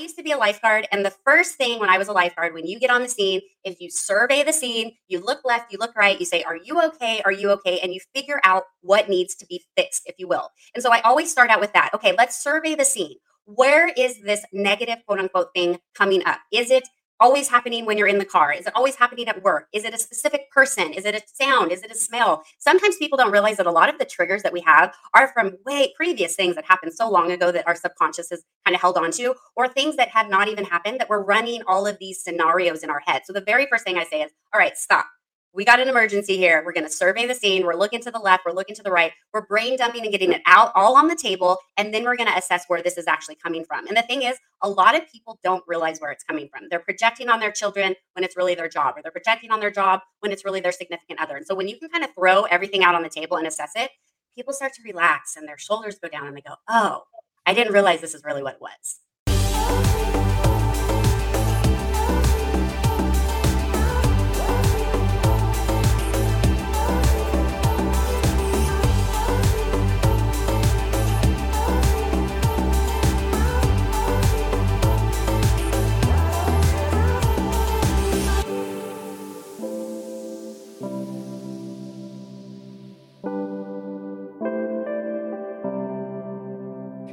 used to be a lifeguard, and the first thing when I was a lifeguard, when you get on the scene, if you survey the scene, you look left, you look right, you say, Are you okay? Are you okay? And you figure out what needs to be fixed, if you will. And so I always start out with that. Okay, let's survey the scene. Where is this negative quote unquote thing coming up? Is it always happening when you're in the car? Is it always happening at work? Is it a specific person? Is it a sound? Is it a smell? Sometimes people don't realize that a lot of the triggers that we have are from way previous things that happened so long ago that our subconscious has kind of held on to, or things that have not even happened that we're running all of these scenarios in our head. So the very first thing I say is, all right, stop we got an emergency here. We're going to survey the scene. We're looking to the left. We're looking to the right. We're brain dumping and getting it out all on the table. And then we're going to assess where this is actually coming from. And the thing is, a lot of people don't realize where it's coming from. They're projecting on their children when it's really their job, or they're projecting on their job when it's really their significant other. And so when you can kind of throw everything out on the table and assess it, people start to relax and their shoulders go down and they go, oh, I didn't realize this is really what it was.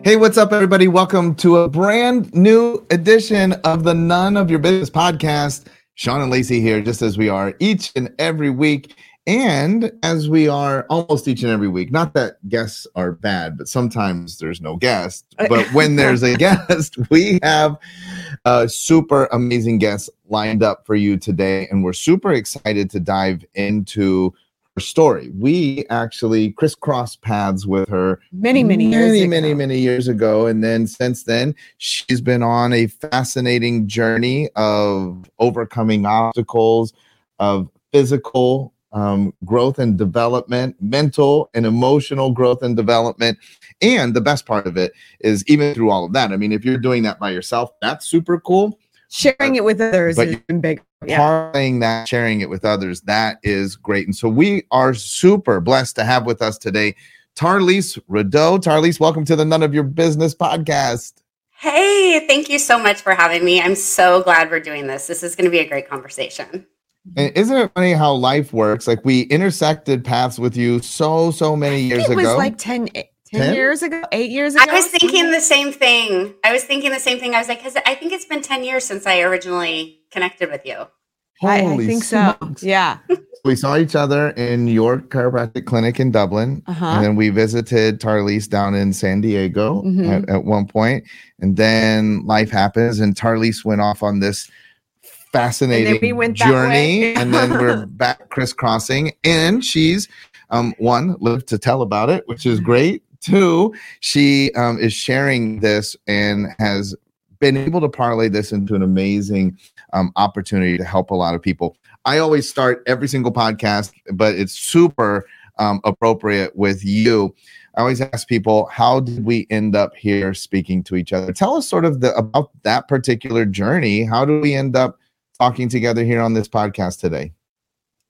Hey, what's up, everybody? Welcome to a brand new edition of the None of Your Business podcast. Sean and Lacey here, just as we are each and every week. And as we are almost each and every week, not that guests are bad, but sometimes there's no guest. Uh, but when there's a guest, we have a super amazing guest lined up for you today. And we're super excited to dive into story. We actually crisscrossed paths with her many, many, many, years many, ago. many years ago, and then since then, she's been on a fascinating journey of overcoming obstacles, of physical um, growth and development, mental and emotional growth and development. And the best part of it is even through all of that. I mean, if you're doing that by yourself, that's super cool. Sharing it with others But is even bigger. Yeah. parlaying that, sharing it with others, that is great. And so we are super blessed to have with us today Tarlese Rideau. Tarlese, welcome to the None of Your Business podcast. Hey, thank you so much for having me. I'm so glad we're doing this. This is going to be a great conversation. And isn't it funny how life works? Like we intersected paths with you so, so many years ago. it was ago. like 10, eh, 10 10? years ago, eight years ago. I was thinking the same thing. I was thinking the same thing. I was like, because I think it's been 10 years since I originally connected with you. I, I Holy think so. smokes. Yeah. We saw each other in your chiropractic clinic in Dublin. Uh-huh. And then we visited Tarlese down in San Diego Mhm. at, at one point. And then life happens, and Tarlese went off on this fascinating we went journey. and then we're back crisscrossing. And she's um, one, lived to tell about it, which Mm-hmm. is great. Two, she um, is sharing this and has been able to parlay this into an amazing um, opportunity to help a lot of people. I always start every single podcast, but it's super um, appropriate with you. I always ask people, how did we end up here speaking to each other? Tell us sort of the, about that particular journey. How do we end up talking together here on this podcast today?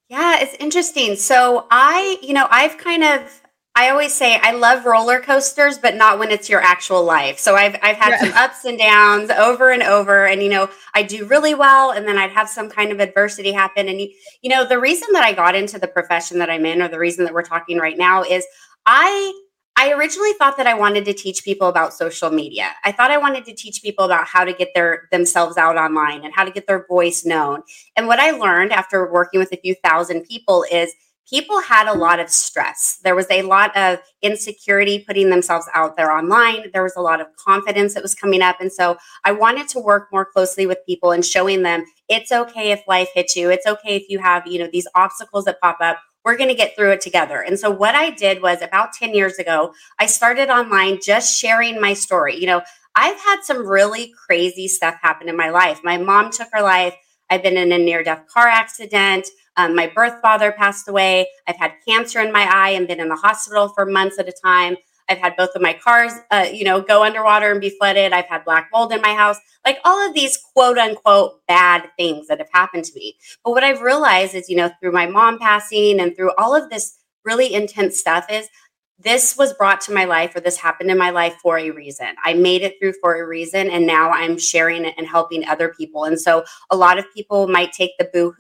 Yeah, it's interesting. So I, you know, I've kind of I always say I love roller coasters, but not when it's your actual life. So I've I've had Yeah. some ups and downs over and over, and you know I do really well, and then I'd have some kind of adversity happen. And you, you know the reason that I got into the profession that I'm in, or the reason that we're talking right now, is I I originally thought that I wanted to teach people about social media. I thought I wanted to teach people about how to get their themselves out online and how to get their voice known. And what I learned after working with a few thousand people is people had a lot of stress. There was a lot of insecurity putting themselves out there online. There was a lot of confidence that was coming up. And so I wanted to work more closely with people and showing them it's okay if life hits you. It's okay if you have, you know, these obstacles that pop up. We're going to get through it together. And so what I did was about 10 years ago, I started online just sharing my story. You know, I've had some really crazy stuff happen in my life. My mom took her life. I've been in a near death car accident. Um, my birth father passed away. I've had cancer in my eye and been in the hospital for months at a time. I've had both of my cars, uh, you know, go underwater and be flooded. I've had black mold in my house, like all of these quote unquote bad things that have happened to me. But what I've realized is, you know, through my mom passing and through all of this really intense stuff, is this was brought to my life or this happened in my life for a reason. I made it through for a reason and now I'm sharing it and helping other people. And so a lot of people might take the boo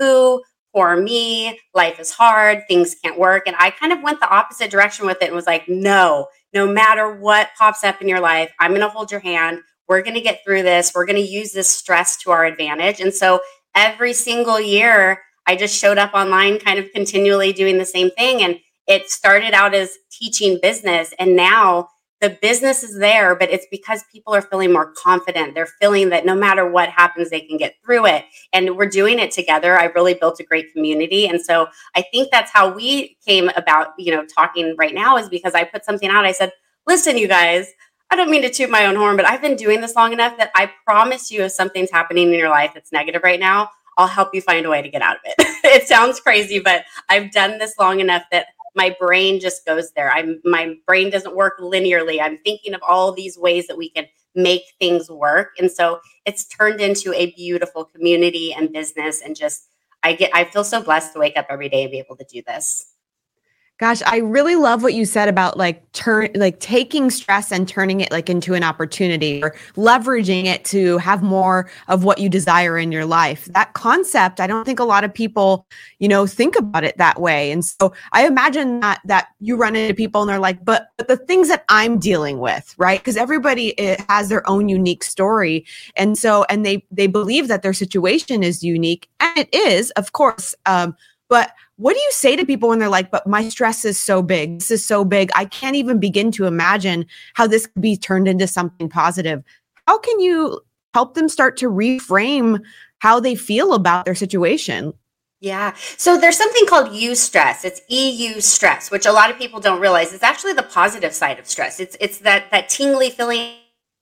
hoo, for me, life is hard, things can't work. And I kind of went the opposite direction with it and was like, no, no matter what pops up in your life, I'm going to hold your hand. We're going to get through this. We're going to use this stress to our advantage. And so every single year, I just showed up online, kind of continually doing the same thing. And it started out as teaching business. And now the business is there, but it's because people are feeling more confident. They're feeling that no matter what happens, they can get through it. And we're doing it together. I really built a great community. And so I think that's how we came about, you know, talking right now is because I put something out. I said, listen, you guys, I don't mean to toot my own horn, but I've been doing this long enough that I promise you if something's happening in your life that's negative right now, I'll help you find a way to get out of it. it sounds crazy, but I've done this long enough that my brain just goes there. I'm my brain doesn't work linearly. I'm thinking of all these ways that we can make things work. And so it's turned into a beautiful community and business and just I get I feel so blessed to wake up every day and be able to do this. Gosh, I really love what you said about like turn like taking stress and turning it like into an opportunity or leveraging it to have more of what you desire in your life. That concept, I don't think a lot of people, you know, think about it that way. And so I imagine that that you run into people and they're like, but but the things that I'm dealing with, right? Because everybody eh, has their own unique story. And so and they they believe that their situation is unique and it is, of course. Um, but what do you say to people when they're like, but my stress is so big? This is so big. I can't even begin to imagine how this could be turned into something positive. How can you help them start to reframe how they feel about their situation? Yeah. So there's something called eustress. It's EU stress, which a lot of people don't realize. It's actually the positive side of stress. It's it's that that tingly feeling,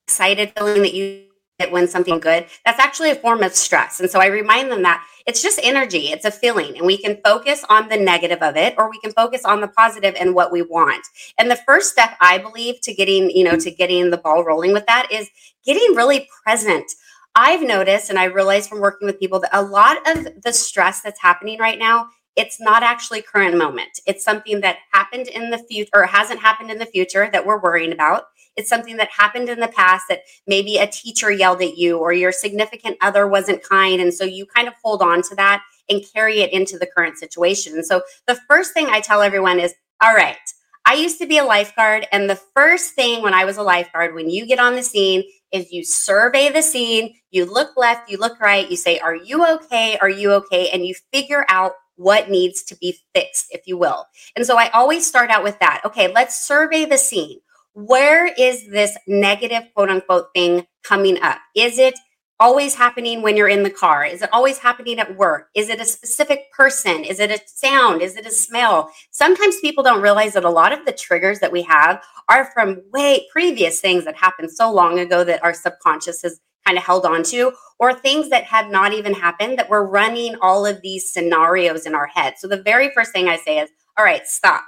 excited feeling that you when something good. That's actually a form of stress. And so I remind them that it's just energy, it's a feeling, and we can focus on the negative of it or we can focus on the positive and what we want. And the first step I believe to getting, you know, to getting the ball rolling with that is getting really present. I've noticed and I realized from working with people that a lot of the stress that's happening right now it's not actually current moment. It's something that happened in the future or hasn't happened in the future that we're worrying about. It's something that happened in the past that maybe a teacher yelled at you or your significant other wasn't kind. And so you kind of hold on to that and carry it into the current situation. And so the first thing I tell everyone is all right, I used to be a lifeguard. And the first thing when I was a lifeguard, when you get on the scene, is you survey the scene, you look left, you look right, you say, Are you okay? Are you okay? And you figure out what needs to be fixed, if you will. And so I always start out with that. Okay, let's survey the scene where is this negative quote unquote thing coming up? Is it always happening when you're in the car? Is it always happening at work? Is it a specific person? Is it a sound? Is it a smell? Sometimes people don't realize that a lot of the triggers that we have are from way previous things that happened so long ago that our subconscious has kind of held on to, or things that have not even happened that we're running all of these scenarios in our head. So the very first thing I say is, all right, stop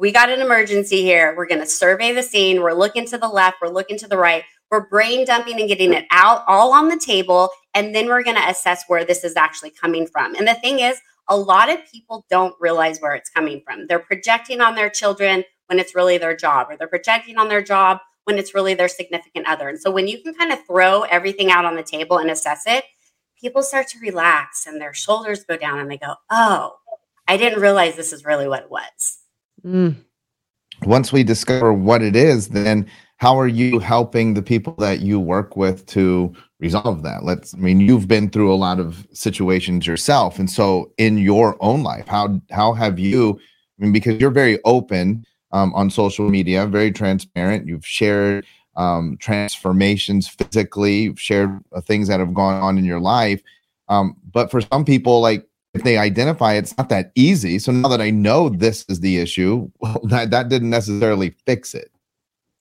we got an emergency here. We're going to survey the scene. We're looking to the left. We're looking to the right. We're brain dumping and getting it out all on the table. And then we're going to assess where this is actually coming from. And the thing is, a lot of people don't realize where it's coming from. They're projecting on their children when it's really their job, or they're projecting on their job when it's really their significant other. And so when you can kind of throw everything out on the table and assess it, people start to relax and their shoulders go down and they go, oh, I didn't realize this is really what it was. Mm. Once we discover what it is, then how are you helping the people that you work with to resolve that? Let's, I mean, you've been through a lot of situations yourself. And so in your own life, how, how have you, I mean, because you're very open um, on social media, very transparent, you've shared um, transformations physically, you've shared uh, things that have gone on in your life. Um, but for some people, like if they identify it's not that easy. So now that i know this is the issue well that, that didn't necessarily fix it.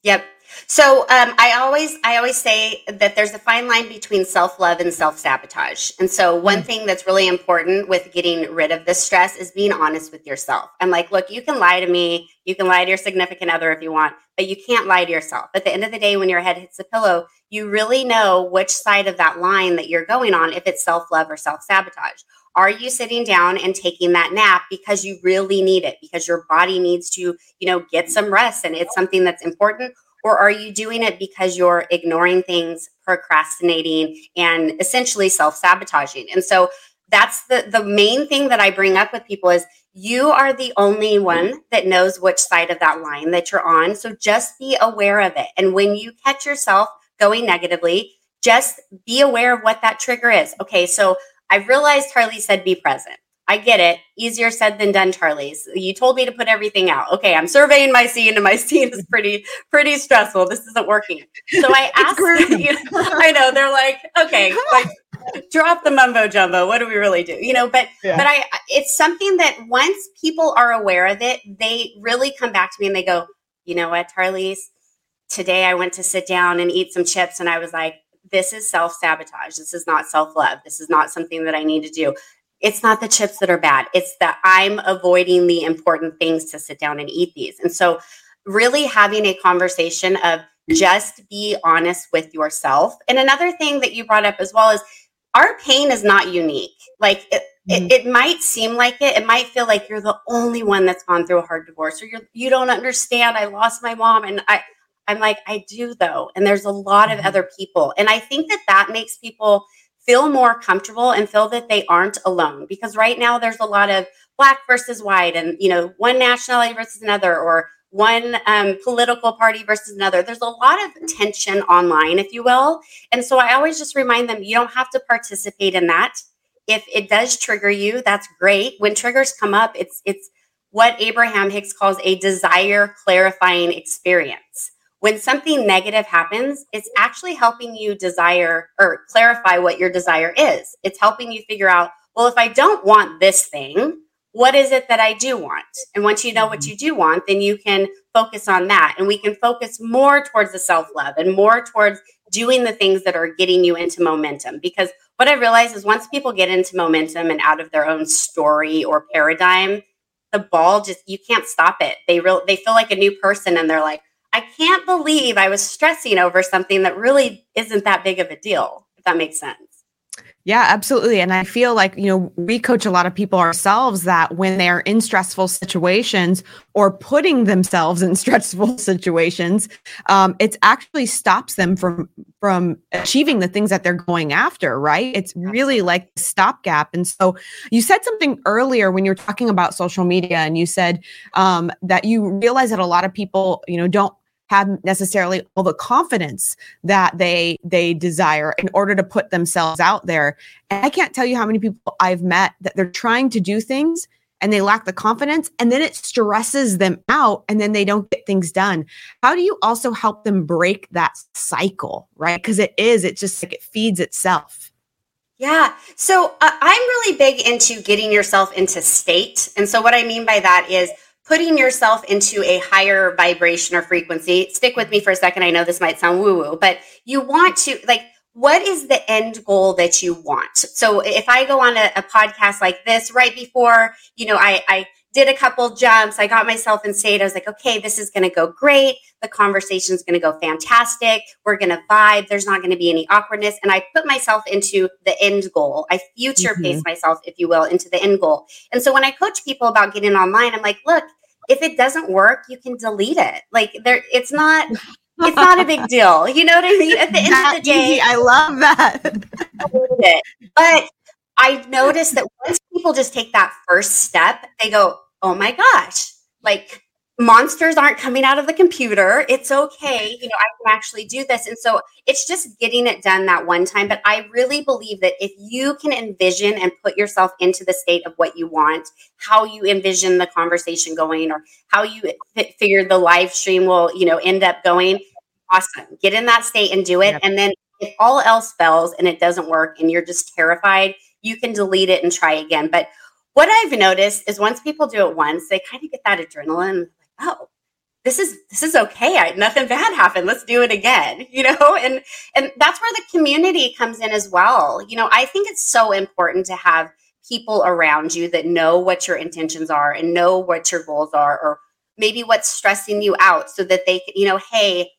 Yep. So um, i always i always say that there's a fine line between self-love and self-sabotage. And so one mm. thing that's really important with getting rid of this stress is being honest with yourself. I'm like look you can lie to me you can lie to your significant other if you want but you can't lie to yourself. At the end of the day when your head hits the pillow you really know which side of that line that you're going on if it's self-love or self-sabotage are you sitting down and taking that nap because you really need it because your body needs to you know get some rest and it's something that's important? Or are you doing it because you're ignoring things procrastinating and essentially self-sabotaging? And so that's the the main thing that i bring up with people is you are the only one that knows which side of that line that you're on. So just be aware of it. And when you catch yourself going negatively just be aware of what that trigger is. Okay so i've realized harley said be present I get it. Easier said than done, Tarlese. You told me to put everything out. Okay, I'm surveying my scene, and my scene is pretty pretty stressful. This isn't working. So I asked. you know, I know they're like, okay, like drop the mumbo jumbo. What do we really do? You know, but yeah. but I it's something that once people are aware of it, they really come back to me and they go, you know what, Tarlese. Today I went to sit down and eat some chips, and I was like, this is self sabotage. This is not self love. This is not something that I need to do it's not the chips that are bad. It's that I'm avoiding the important things to sit down and eat these. And so, really having a conversation of just be honest with yourself. And another thing that you brought up as well is our pain is not unique. Like it, mm-hmm. it, it, might seem like it. It might feel like you're the only one that's gone through a hard divorce, or you're you don't understand. I lost my mom, and I I'm like I do though, and there's a lot mm-hmm. of other people, and I think that that makes people feel more comfortable and feel that they aren't alone because right now there's a lot of black versus white and you know one nationality versus another or one um, political party versus another. There's a lot of tension online if you will and so i always just remind them you don't have to participate in that. If it does trigger you that's great. When triggers come up it's it's what abraham hicks calls a desire clarifying experience when something negative happens, it's actually helping you desire or clarify what your desire is. It's helping you figure out, well, if I don't want this thing, what is it that I do want? And once you know what mm-hmm. you do want, then you can focus on that. And we can focus more towards the self love and more towards doing the things that are getting you into momentum. Because what I realize is once people get into momentum and out of their own story or paradigm, the ball just you can't stop it. They real they feel like a new person and they're like, I can't believe I was stressing over something that really isn't that big of a deal, if that makes sense. Yeah, absolutely. And I feel like, you know, we coach a lot of people ourselves that when they're in stressful situations or putting themselves in stressful situations, um, it actually stops them from from achieving the things that they're going after, right? It's really like stopgap. And so you said something earlier when you were talking about social media and you said um, that you realize that a lot of people, you know, don't have necessarily all the confidence that they they desire in order to put themselves out there. And I can't tell you how many people I've met that they're trying to do things and they lack the confidence and then it stresses them out and then they don't get things done. How do you also help them break that cycle, right? Because it is it just like it feeds itself. Yeah. So uh, I'm really big into getting yourself into state. And so what I mean by that is putting yourself into a higher vibration or frequency. Stick with me for a second. I know this might sound woo woo, but you want to, like, what is the end goal that you want? So if I go on a, a podcast like this right before, you know, I, I did a couple jumps, I got myself in state. I was like, okay, this is going to go great. The conversation is going to go fantastic. We're going to vibe. There's not going to be any awkwardness. And I put myself into the end goal. I future pace mm-hmm. myself, if you will, into the end goal. And so when I coach people about getting online, I'm like, look, if it doesn't work, you can delete it. Like there, it's not. It's not a big deal. You know what I mean? At the end that of the day, easy. I love that. but I've noticed that once people just take that first step, they go, "Oh my gosh!" Like monsters aren't coming out of the computer. It's okay. You know, I can actually do this. And so it's just getting it done that one time. But I really believe that if you can envision and put yourself into the state of what you want, how you envision the conversation going, or how you figure the live stream will, you know, end up going, awesome. Get in that state and do it. Yep. And then if all else fails and it doesn't work and you're just terrified, you can delete it and try again. But what I've noticed is once people do it once, they kind of get that adrenaline oh this is this is okay I, nothing bad happened let's do it again you know and and that's where the community comes in as well you know i think it's so important to have people around you that know what your intentions are and know what your goals are or maybe what's stressing you out so that they can you know hey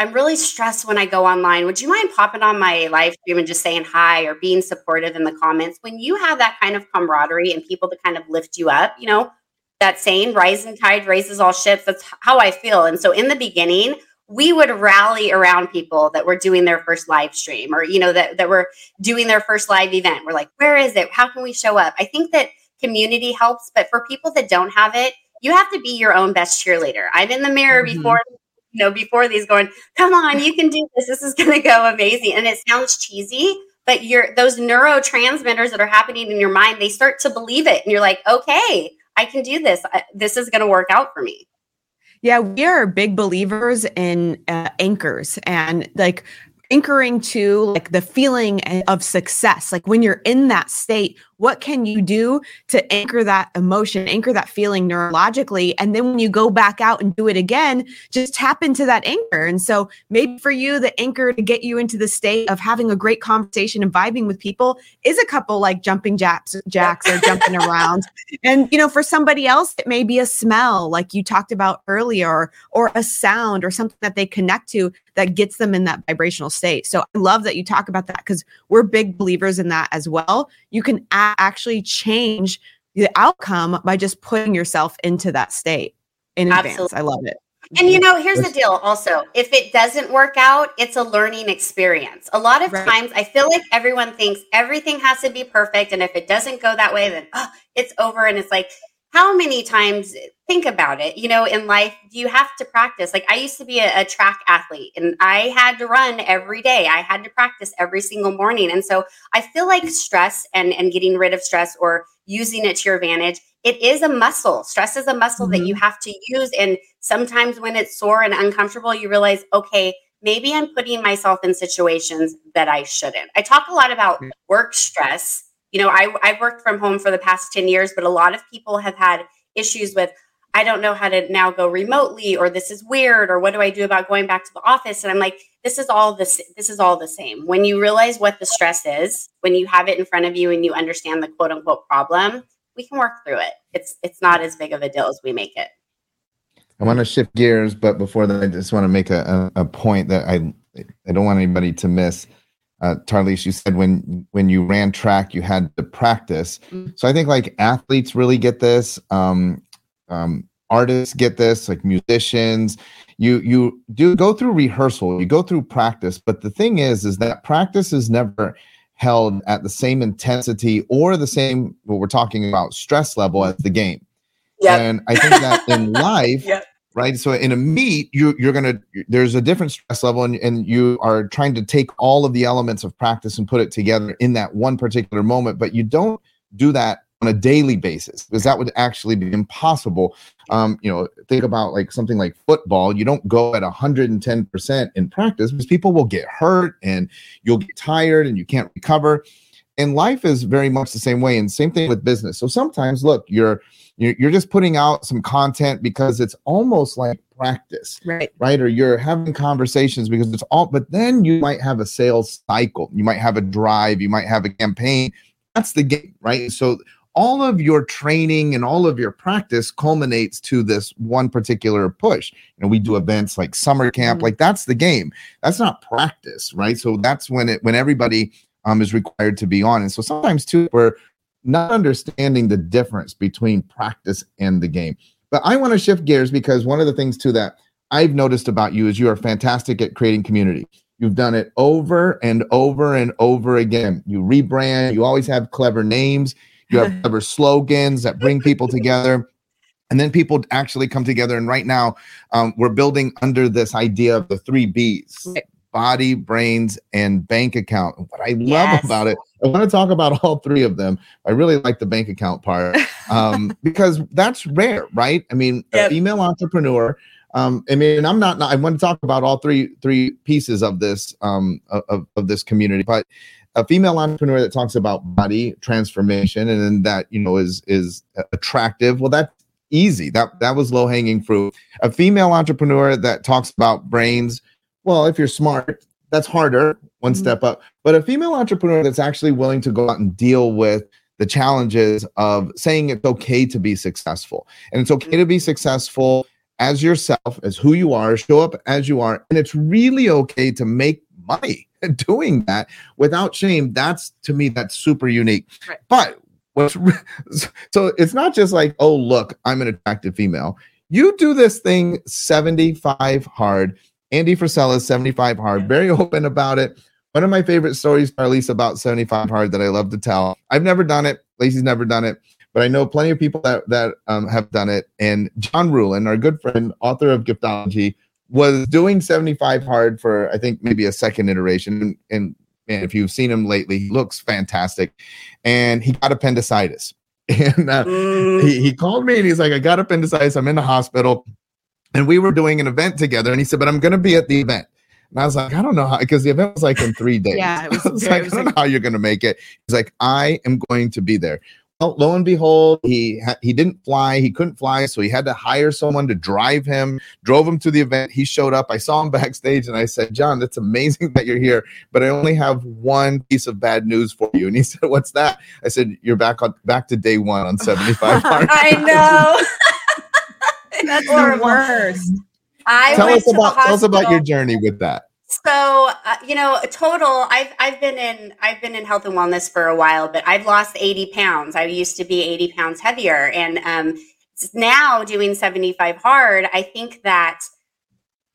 I'm really stressed when I go online. Would you mind popping on my live stream and just saying hi or being supportive in the comments? When you have that kind of camaraderie and people to kind of lift you up, you know, that saying, rising tide raises all ships, that's how I feel. And so in the beginning, we would rally around people that were doing their first live stream or, you know, that, that were doing their first live event. We're like, where is it? How can we show up? I think that community helps, but for people that don't have it, you have to be your own best cheerleader. I'm in the mirror mm-hmm. before you know, before these going, come on, you can do this. This is going to go amazing. And it sounds cheesy, but your those neurotransmitters that are happening in your mind, they start to believe it. And you're like, okay, I can do this. This is going to work out for me. Yeah, we are big believers in uh, anchors and like anchoring to like the feeling of success. Like when you're in that state, what can you do to anchor that emotion, anchor that feeling neurologically? And then when you go back out and do it again, just tap into that anchor. And so maybe for you, the anchor to get you into the state of having a great conversation and vibing with people is a couple like jumping jacks, jacks or jumping around. And, you know, for somebody else, it may be a smell like you talked about earlier or a sound or something that they connect to that gets them in that vibrational state. So I love that you talk about that because we're big believers in that as well. You can add actually change the outcome by just putting yourself into that state in Absolutely. advance. I love it. And you mm-hmm. know, here's the deal also. If it doesn't work out, it's a learning experience. A lot of right. times I feel like everyone thinks everything has to be perfect. And if it doesn't go that way, then oh, it's over. And it's like, how many times think about it you know in life you have to practice? Like i used to be a, a, track athlete and i had to run every day. I had to practice every single morning. And so i feel like stress and and getting rid of stress or using it to your advantage it is a muscle. Stress is a muscle mm-hmm. that you have to use and sometimes when it's sore and uncomfortable you realize okay maybe i'm putting myself in situations that i shouldn't. I talk a lot about work stress you know I, i've worked from home for the past 10 years but a lot of people have had issues with I don't know how to now go remotely or this is weird or what do I do about going back to the office and I'm like this is all this this is all the same. When you realize what the stress is, when you have it in front of you and you understand the quote unquote problem, we can work through it. It's it's not as big of a deal as we make it. I want to shift gears, but before that, I just want to make a, a, a point that I I don't want anybody to miss. Uh, Tarlese, you said when when you ran track, you had to practice. Mm-hmm. So I think like athletes really get this. Um, um, artists get this, like musicians. You you do go through rehearsal, you go through practice, but the thing is, is that practice is never held at the same intensity or the same what we're talking about stress level as the game. Yeah, and I think that in life. Yep. Right. So in a meet, you you're gonna there's a different stress level and, and you are trying to take all of the elements of practice and put it together in that one particular moment, but you don't do that on a daily basis because that would actually be impossible. Um, you know, think about like something like football. You don't go at 110% in practice because people will get hurt and you'll get tired and you can't recover. And life is very much the same way. And same thing with business. So sometimes, look, you're you're just putting out some content because it's almost like practice right right or you're having conversations because it's all but then you might have a sales cycle you might have a drive you might have a campaign that's the game right so all of your training and all of your practice culminates to this one particular push. You know, we do events like summer camp, mm-hmm. like that's the game. That's not practice, right? So that's when it when everybody um is required to be on. And so sometimes too we're not understanding the difference between practice and the game. But I want to shift gears because one of the things too that I've noticed about you is you are fantastic at creating community. You've done it over and over and over again. You rebrand, you always have clever names, you have clever slogans that bring people together. And then people actually come together. And right now, um, we're building under this idea of the three B's body, brains, and bank account. What I yes. love about it, I want to talk about all three of them. I really like the bank account part um, because that's rare, right? I mean, yep. a female entrepreneur. Um, I mean, I'm not, not, I want to talk about all three three pieces of this um, of, of this community, but a female entrepreneur that talks about body transformation and then that you know is is attractive well that's easy that that was low hanging fruit a female entrepreneur that talks about brains well if you're smart that's harder one mm-hmm. step up but a female entrepreneur that's actually willing to go out and deal with the challenges of saying it's okay to be successful and it's okay to be successful as yourself, as who you are, show up as you are. And it's really okay to make money doing that without shame. That's to me, that's super unique. Right. But what's so it's not just like, oh, look, I'm an attractive female. You do this thing 75 hard. Andy Frisella is 75 hard, very open about it. One of my favorite stories, at least about 75 hard, that I love to tell. I've never done it. Lacey's never done it but I know plenty of people that that um, have done it. And John Ruhlin, our good friend, author of Giftology, was doing 75 hard for I think maybe a second iteration. And, and man, if you've seen him lately, he looks fantastic. And he got appendicitis. And uh, mm. he, he called me and he's like, I got appendicitis. I'm in the hospital. And we were doing an event together. And he said, But I'm going to be at the event. And I was like, I don't know how, because the event was like in three days. yeah, it was, I was like, was I don't like, know how you're going to make it. He's like, I am going to be there well, lo and behold, he ha- he didn't fly. He couldn't fly, so he had to hire someone to drive him. Drove him to the event. He showed up. I saw him backstage, and I said, "John, that's amazing that you're here, but I only have one piece of bad news for you." And he said, "What's that?" I said, "You're back on back to day one on 75 I know. that's the worst. I tell us about tell us about your journey with that. So, uh, you know, total, I've, I've been in, I've been in health and wellness for a while, but I've lost 80 pounds. I used to be 80 pounds heavier. And, um, now doing 75 hard, I think that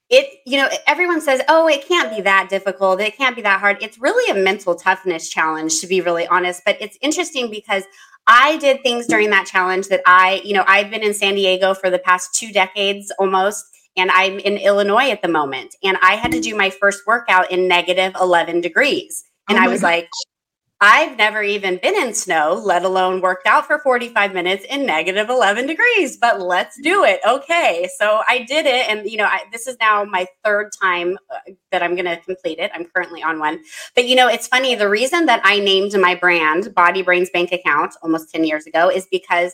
it, you know, everyone says, oh, it can't be that difficult. It can't be that hard. It's really a mental toughness challenge, to be really honest. But it's interesting because I did things during that challenge that I, you know, I've been in San Diego for the past two decades almost and I'm in Illinois at the moment. And I had to do my first workout in negative 11 degrees. And oh I was God. like, I've never even been in snow, let alone worked out for 45 minutes in negative 11 degrees, but let's do it. Okay. So I did it. And, you know, I, this is now my third time uh, that I'm going to complete it. I'm currently on one. But, you know, it's funny. The reason that I named my brand Body Brains Bank Account almost 10 years ago is because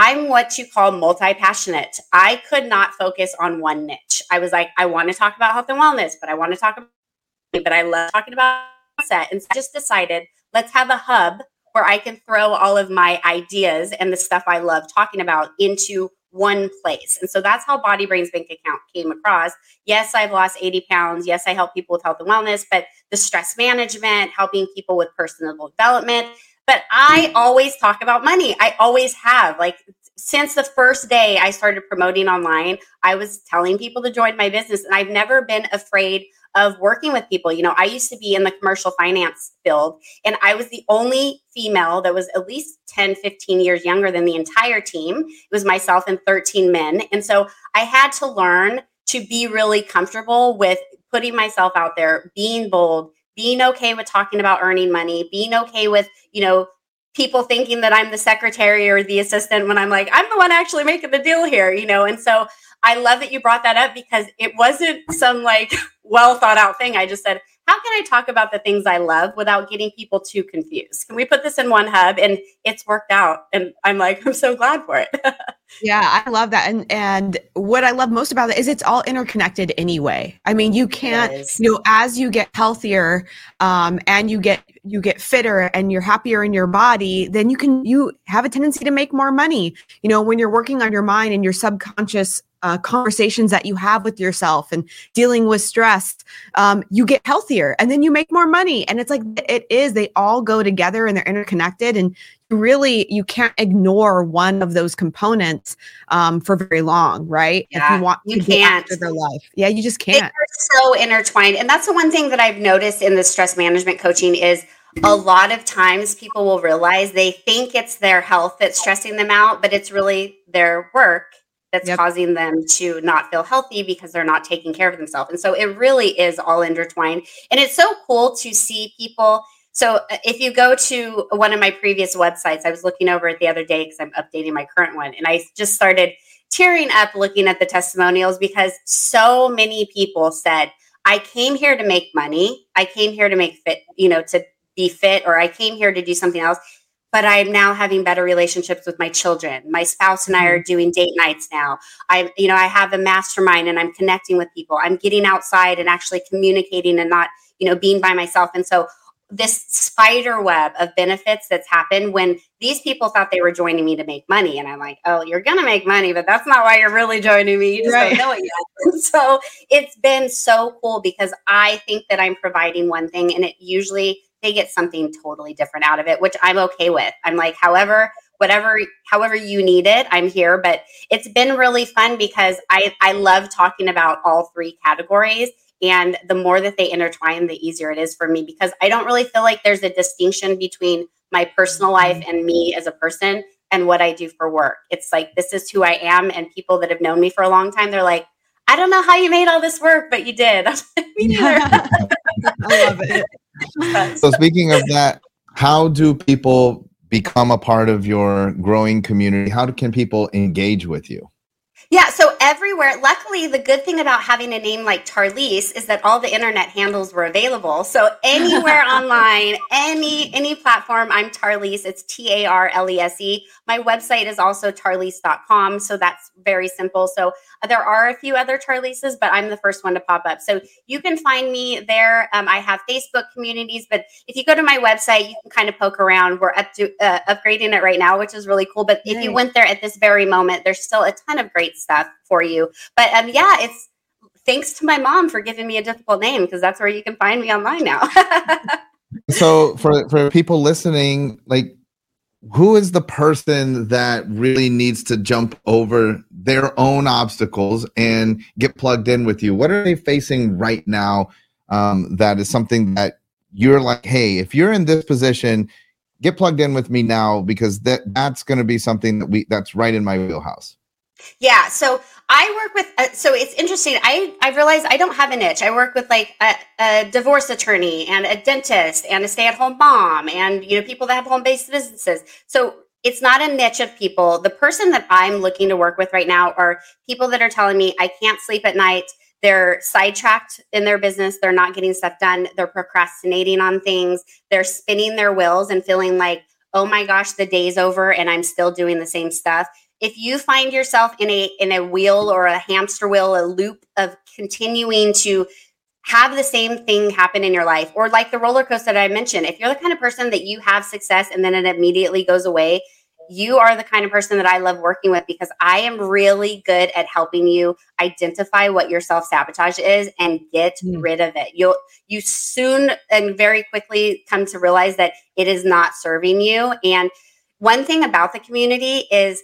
I'm what you call multi passionate. I could not focus on one niche. I was like, I want to talk about health and wellness, but I want to talk about, but I love talking about set. And so I just decided let's have a hub where I can throw all of my ideas and the stuff I love talking about into one place. And so that's how Body Brains Bank account came across. Yes, I've lost 80 pounds. Yes, I help people with health and wellness, but the stress management, helping people with personal development, but I always talk about money. I always have. Like since the first day I started promoting online, I was telling people to join my business and I've never been afraid of working with people. You know, I used to be in the commercial finance field and I was the only female that was at least 10, 15 years younger than the entire team. It was myself and 13 men. And so I had to learn to be really comfortable with putting myself out there, being bold, being okay with talking about earning money, being okay with, you know, people thinking that I'm the secretary or the assistant when I'm like, I'm the one actually making the deal here, you know? And so I love that you brought that up because it wasn't some like well thought out thing. I just said, how can I talk about the things I love without getting people too confused? Can we put this in one hub? And it's worked out. And I'm like, I'm so glad for it. yeah, I love that. And and what I love most about it is it's all interconnected anyway. I mean, you can't, you know, as you get healthier um, and you get you get fitter and you're happier in your body, then you can you have a tendency to make more money. You know, when you're working on your mind and your subconscious uh, conversations that you have with yourself and dealing with stress, um, you get healthier and then you make more money. And it's like it is, they all go together and they're interconnected. And really, you can't ignore one of those components um, for very long, right? Yeah, if you want you can't. their life. Yeah, you just can't. They're so intertwined. And that's the one thing that I've noticed in the stress management coaching is a lot of times people will realize they think it's their health that's stressing them out, but it's really their work that's yep. causing them to not feel healthy because they're not taking care of themselves. And so it really is all intertwined. And it's so cool to see people. So uh, if you go to one of my previous websites, I was looking over it the other day because I'm updating my current one, and I just started tearing up looking at the testimonials because so many people said, I came here to make money. I came here to make fit, you know, to be fit, or I came here to do something else but I'm now having better relationships with my children. My spouse and I are mm-hmm. doing date nights now. I, you know, I have a mastermind and I'm connecting with people. I'm getting outside and actually communicating and not, you know, being by myself. And so this spider web of benefits that's happened when these people thought they were joining me to make money. And I'm like, oh, you're going to make money, but that's not why you're really joining me. You just right. don't know it yet. so it's been so cool because I think that I'm providing one thing and it usually they get something totally different out of it, which I'm okay with. I'm like, however, whatever however you need it i'm here but it's been really fun because i i love talking about all three categories and the more that they intertwine, the easier it is for me because I don't really feel like there's a distinction between my personal life mm-hmm. and me as a person and what I do for work. It's like, this is who I am. And people that have known me for a long time, they're like, I don't know how you made all this work, but you did. me neither. I love it. so, speaking of that, how do people become a part of your growing community? How can people engage with you? Yeah, so everywhere. Luckily, the good thing about having a name like Tarlese is that all the internet handles were available. So anywhere online, any any platform, I'm Tarlese. It's T A R L E S E. My website is also tarlese.com, so that's very simple. So there are a few other Tarleses, but I'm the first one to pop up. So you can find me there. Um, I have Facebook communities, but if you go to my website, you can kind of poke around. We're up to uh, upgrading it right now, which is really cool. But nice. if you went there at this very moment, there's still a ton of great stuff for you. But um, yeah, it's thanks to my mom for giving me a difficult name because that's where you can find me online now. so for for people listening, like who is the person that really needs to jump over their own obstacles and get plugged in with you? What are they facing right now? Um, that is something that you're like, hey, if you're in this position, get plugged in with me now because that that's going to be something that we that's right in my wheelhouse. Yeah. So I work with, uh, so it's interesting. I, I realized I don't have a niche. I work with like a, a divorce attorney and a dentist and a stay at home mom and, you know, people that have home based businesses. So it's not a niche of people. The person that I'm looking to work with right now are people that are telling me I can't sleep at night. They're sidetracked in their business. They're not getting stuff done. They're procrastinating on things. They're spinning their wheels and feeling like, oh my gosh, the day's over and I'm still doing the same stuff if you find yourself in a in a wheel or a hamster wheel a loop of continuing to have the same thing happen in your life or like the roller coaster that i mentioned if you're the kind of person that you have success and then it immediately goes away you are the kind of person that i love working with because i am really good at helping you identify what your self-sabotage is and get mm. rid of it you'll you soon and very quickly come to realize that it is not serving you and one thing about the community is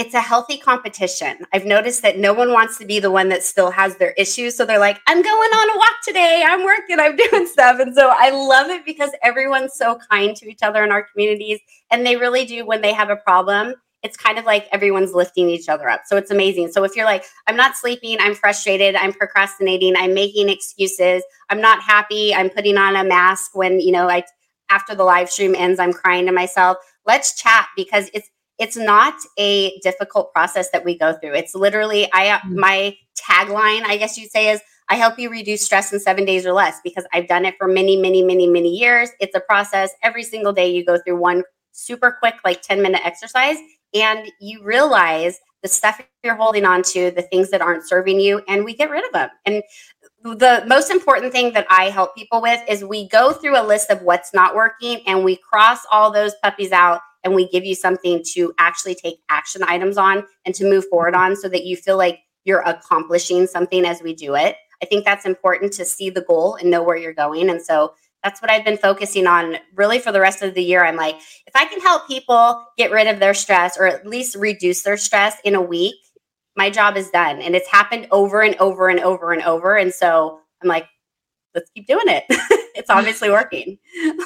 it's a healthy competition. I've noticed that no one wants to be the one that still has their issues. So they're like, I'm going on a walk today. I'm working, I'm doing stuff. And so I love it because everyone's so kind to each other in our communities. And they really do, when they have a problem, it's kind of like everyone's lifting each other up. So it's amazing. So if you're like, I'm not sleeping, I'm frustrated, I'm procrastinating, I'm making excuses, I'm not happy, I'm putting on a mask when, you know, I, after the live stream ends, I'm crying to myself. Let's chat because it's, it's not a difficult process that we go through. It's literally I uh, mm-hmm. my tagline, I guess you'd say is I help you reduce stress in 7 days or less because I've done it for many many many many years. It's a process. Every single day you go through one super quick like 10 minute exercise and you realize the stuff you're holding on to, the things that aren't serving you and we get rid of them. And the most important thing that I help people with is we go through a list of what's not working and we cross all those puppies out and we give you something to actually take action items on and to move forward on so that you feel like you're accomplishing something as we do it. I think that's important to see the goal and know where you're going. And so that's what I've been focusing on really for the rest of the year. I'm like, if I can help people get rid of their stress or at least reduce their stress in a week, my job is done. And it's happened over and over and over and over. And so I'm like, let's keep doing it. it's obviously working.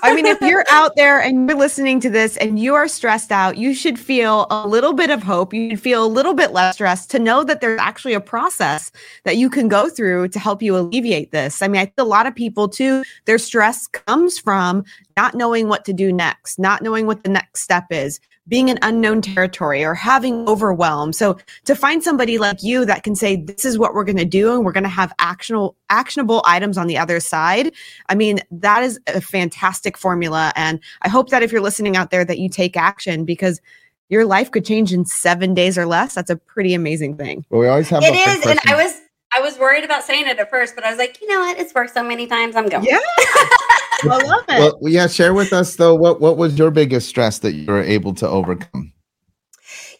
I mean, if you're out there and you're listening to this and you are stressed out, you should feel a little bit of hope. You should feel a little bit less stressed to know that there's actually a process that you can go through to help you alleviate this. I mean, I think a lot of people too, their stress comes from not knowing what to do next, not knowing what the next step is, being an unknown territory or having overwhelm. So to find somebody like you that can say, this is what we're going to do and we're going to have actionable, actionable items on the other side. I mean, that is a fantastic formula. And I hope that if you're listening out there that you take action because your life could change in seven days or less. That's a pretty amazing thing. Well, we always have it is, and I was I was worried about saying it at first, but I was like, you know what? It's worked so many times. I'm going. Yeah. I love it. Well, yeah, share with us though. What what was your biggest stress that you were able to overcome?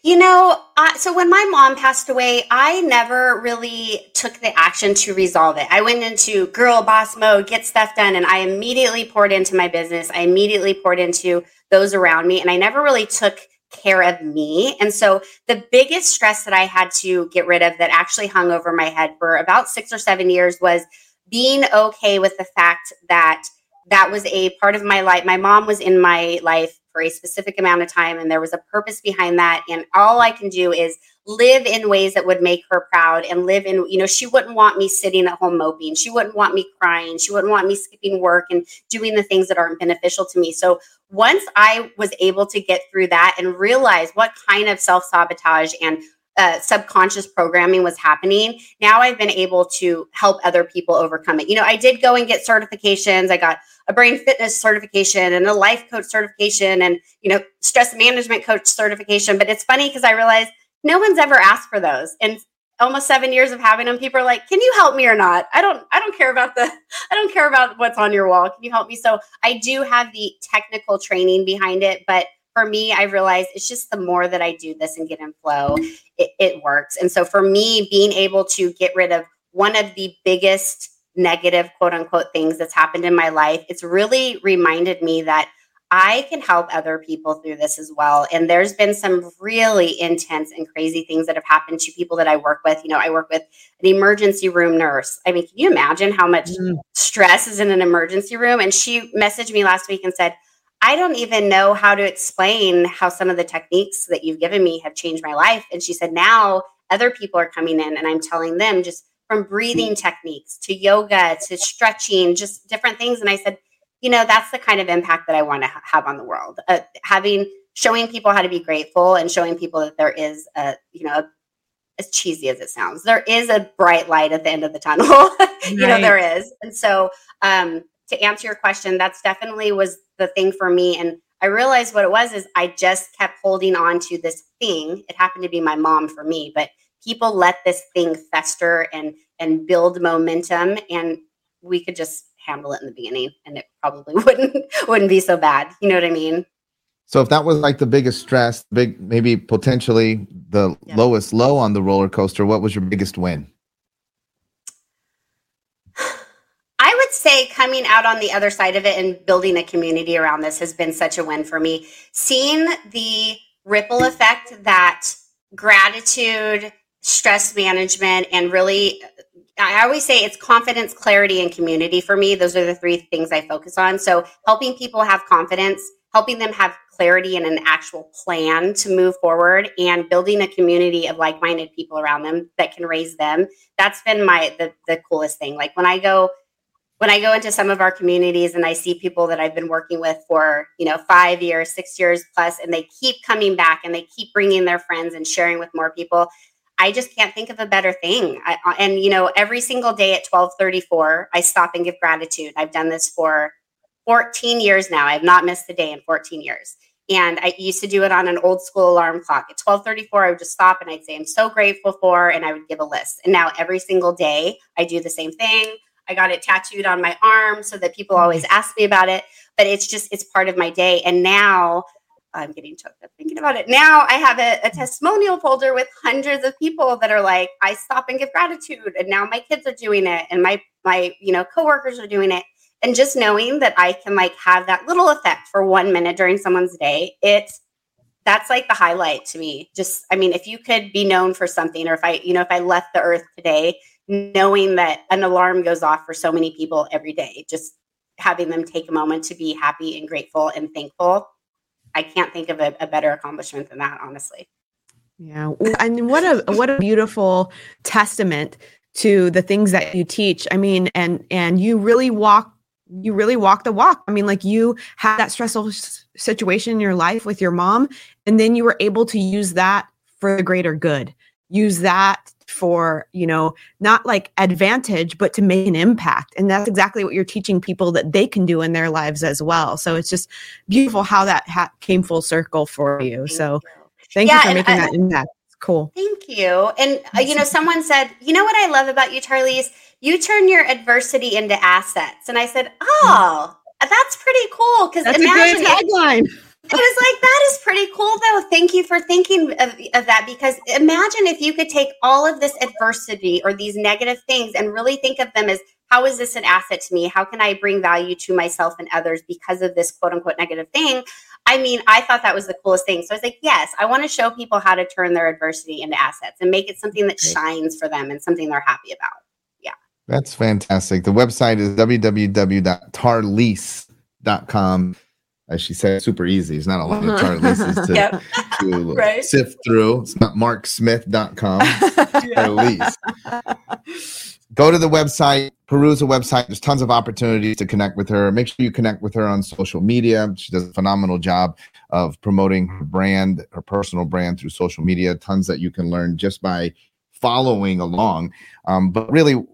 You know, uh, so when my mom passed away, I never really took the action to resolve it. I went into girl boss mode, get stuff done, and I immediately poured into my business. I immediately poured into those around me, and I never really took care of me. And so the biggest stress that I had to get rid of that actually hung over my head for about six or seven years was being okay with the fact that that was a part of my life. My mom was in my life for a specific amount of time and there was a purpose behind that and all i can do is live in ways that would make her proud and live in you know she wouldn't want me sitting at home moping she wouldn't want me crying she wouldn't want me skipping work and doing the things that aren't beneficial to me. So once i was able to get through that and realize what kind of self-sabotage and uh, subconscious programming was happening. Now I've been able to help other people overcome it. You know, I did go and get certifications. I got a brain fitness certification and a life coach certification and, you know, stress management coach certification. But it's funny because I realized no one's ever asked for those. And almost seven years of having them, people are like, can you help me or not? I don't, I don't care about the, I don't care about what's on your wall. Can you help me? So I do have the technical training behind it, but for me, I realized it's just the more that I do this and get in flow, it, it works. And so for me, being able to get rid of one of the biggest negative quote unquote things that's happened in my life, it's really reminded me that I can help other people through this as well. And there's been some really intense and crazy things that have happened to people that I work with. You know, I work with an emergency room nurse. I mean, can you imagine how much mm. stress is in an emergency room? And she messaged me last week and said, I don't even know how to explain how some of the techniques that you've given me have changed my life. And she said, now other people are coming in and I'm telling them just from breathing techniques to yoga to stretching, just different things. And I said, you know, that's the kind of impact that I want to ha- have on the world. Uh, having, showing people how to be grateful and showing people that there is a, you know, as cheesy as it sounds, there is a bright light at the end of the tunnel. you right. know, there is. And so, um, to answer your question, that's definitely was the thing for me. And I realized what it was is I just kept holding on to this thing. It happened to be my mom for me, but people let this thing fester and and build momentum and we could just handle it in the beginning and it probably wouldn't wouldn't be so bad. You know what I mean? So if that was like the biggest stress, big maybe potentially the yeah. lowest low on the roller coaster, what was your biggest win? Say coming out on the other side of it and building a community around this has been such a win for me. Seeing the ripple effect that gratitude, stress management, and really, I always say it's confidence, clarity, and community for me. Those are the three things I focus on. So, helping people have confidence, helping them have clarity and an actual plan to move forward and building a community of like-minded people around them that can raise them that's been my the, the coolest thing like when i go when I go into some of our communities and I see people that I've been working with for, you know, five years, six years plus, and they keep coming back and they keep bringing their friends and sharing with more people, I just can't think of a better thing. I, uh, and, you know, every single day at 1234, I stop and give gratitude. I've done this for 14 years now. I've not missed a day in 14 years. And I used to do it on an old school alarm clock. At 1234, I would just stop and I'd say, I'm so grateful for, and I would give a list. And now every single day, I do the same thing. I got it tattooed on my arm so that people always ask me about it. But it's just, it's part of my day. And now I'm getting choked up thinking about it. Now I have a, a, mm. testimonial folder with hundreds of people that are like, I stop and give gratitude. And now my kids are doing it and my, my, you know, coworkers are doing it. And just knowing that I can like have that little effect for one minute during someone's day, it's, that's like the highlight to me. Just, I mean, if you could be known for something, or if I, you know, if I left the earth today knowing that an alarm goes off for so many people every day, just having them take a moment to be happy and grateful and thankful. I can't think of a, a better accomplishment than that, honestly. Yeah. And what a what a beautiful testament to the things that you teach. I mean, and and you really walk you really walk the walk. I mean, like you had that stressful situation in your life with your mom, and then you were able to use that for the greater good. Use that for you know not like advantage but to make an impact. And that's exactly what you're teaching people that they can do in their lives as well. So it's just beautiful how that ha- came full circle for you. So thank yeah, you for making I, that impact. Cool. Thank you. And uh, you know someone said you know what i love about you Tarlese you turn your adversity into assets. And i said mm-hmm. oh That's pretty cool because imagine a tagline. It was like that is pretty cool though. Thank you for thinking of, of, that because imagine if you could take all of this adversity or these negative things and really think of them as how is this an asset to me? How can I bring value to myself and others because of this quote unquote negative thing? I mean, I thought that was the coolest thing. So I was like, yes, I want to show people how to turn their adversity into assets and make it something that shines for them and something they're happy about. That's fantastic. The website is www.tarlese.com as she said, super easy. It's not a lot of chart lists to, yep. to right. sift through. It's not marksmith.com, at least. Go to the website, peruse the website. There's tons of opportunities to connect with her. Make sure you connect with her on social media. She does a phenomenal job of promoting her brand, her personal brand through social media. Tons that you can learn just by following along. Um, but really,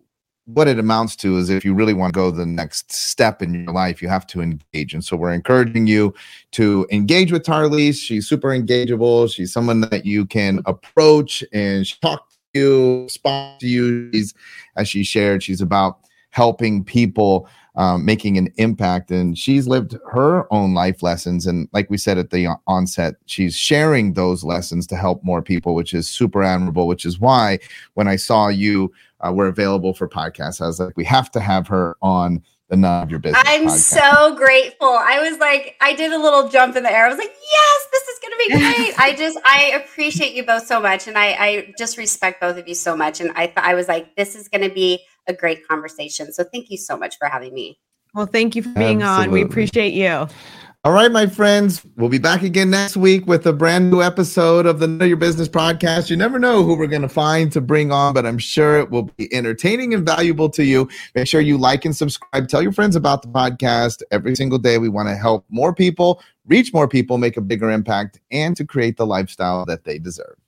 what it amounts to is if you really want to go the next step in your life, you have to engage. And so we're encouraging you to engage with Tarlese. She's super engageable. She's someone that you can approach and talk to you, spot to you. She's, as she shared, she's about helping people um, making an impact. And she's lived her own life lessons. And like we said at the onset, she's sharing those lessons to help more people, which is super admirable, which is why when I saw you uh, were available for podcasts, I was like, we have to have her on the None of Your Business. I'm podcast. so grateful. I was like, I did a little jump in the air. I was like, yes, this is going to be great. I just, I appreciate you both so much. And I, I just respect both of you so much. And I, th- I was like, this is going to be a great conversation. So thank you so much for having me. Well, thank you for being Absolutely. on. We appreciate you. All right, my friends, we'll be back again next week with a brand new episode of the Know Your Business podcast. You never know who we're going to find to bring on, but I'm sure it will be entertaining and valuable to you. Make sure you like and subscribe. Tell your friends about the podcast. Every single day, we want to help more people, reach more people, make a bigger impact, and to create the lifestyle that they deserve.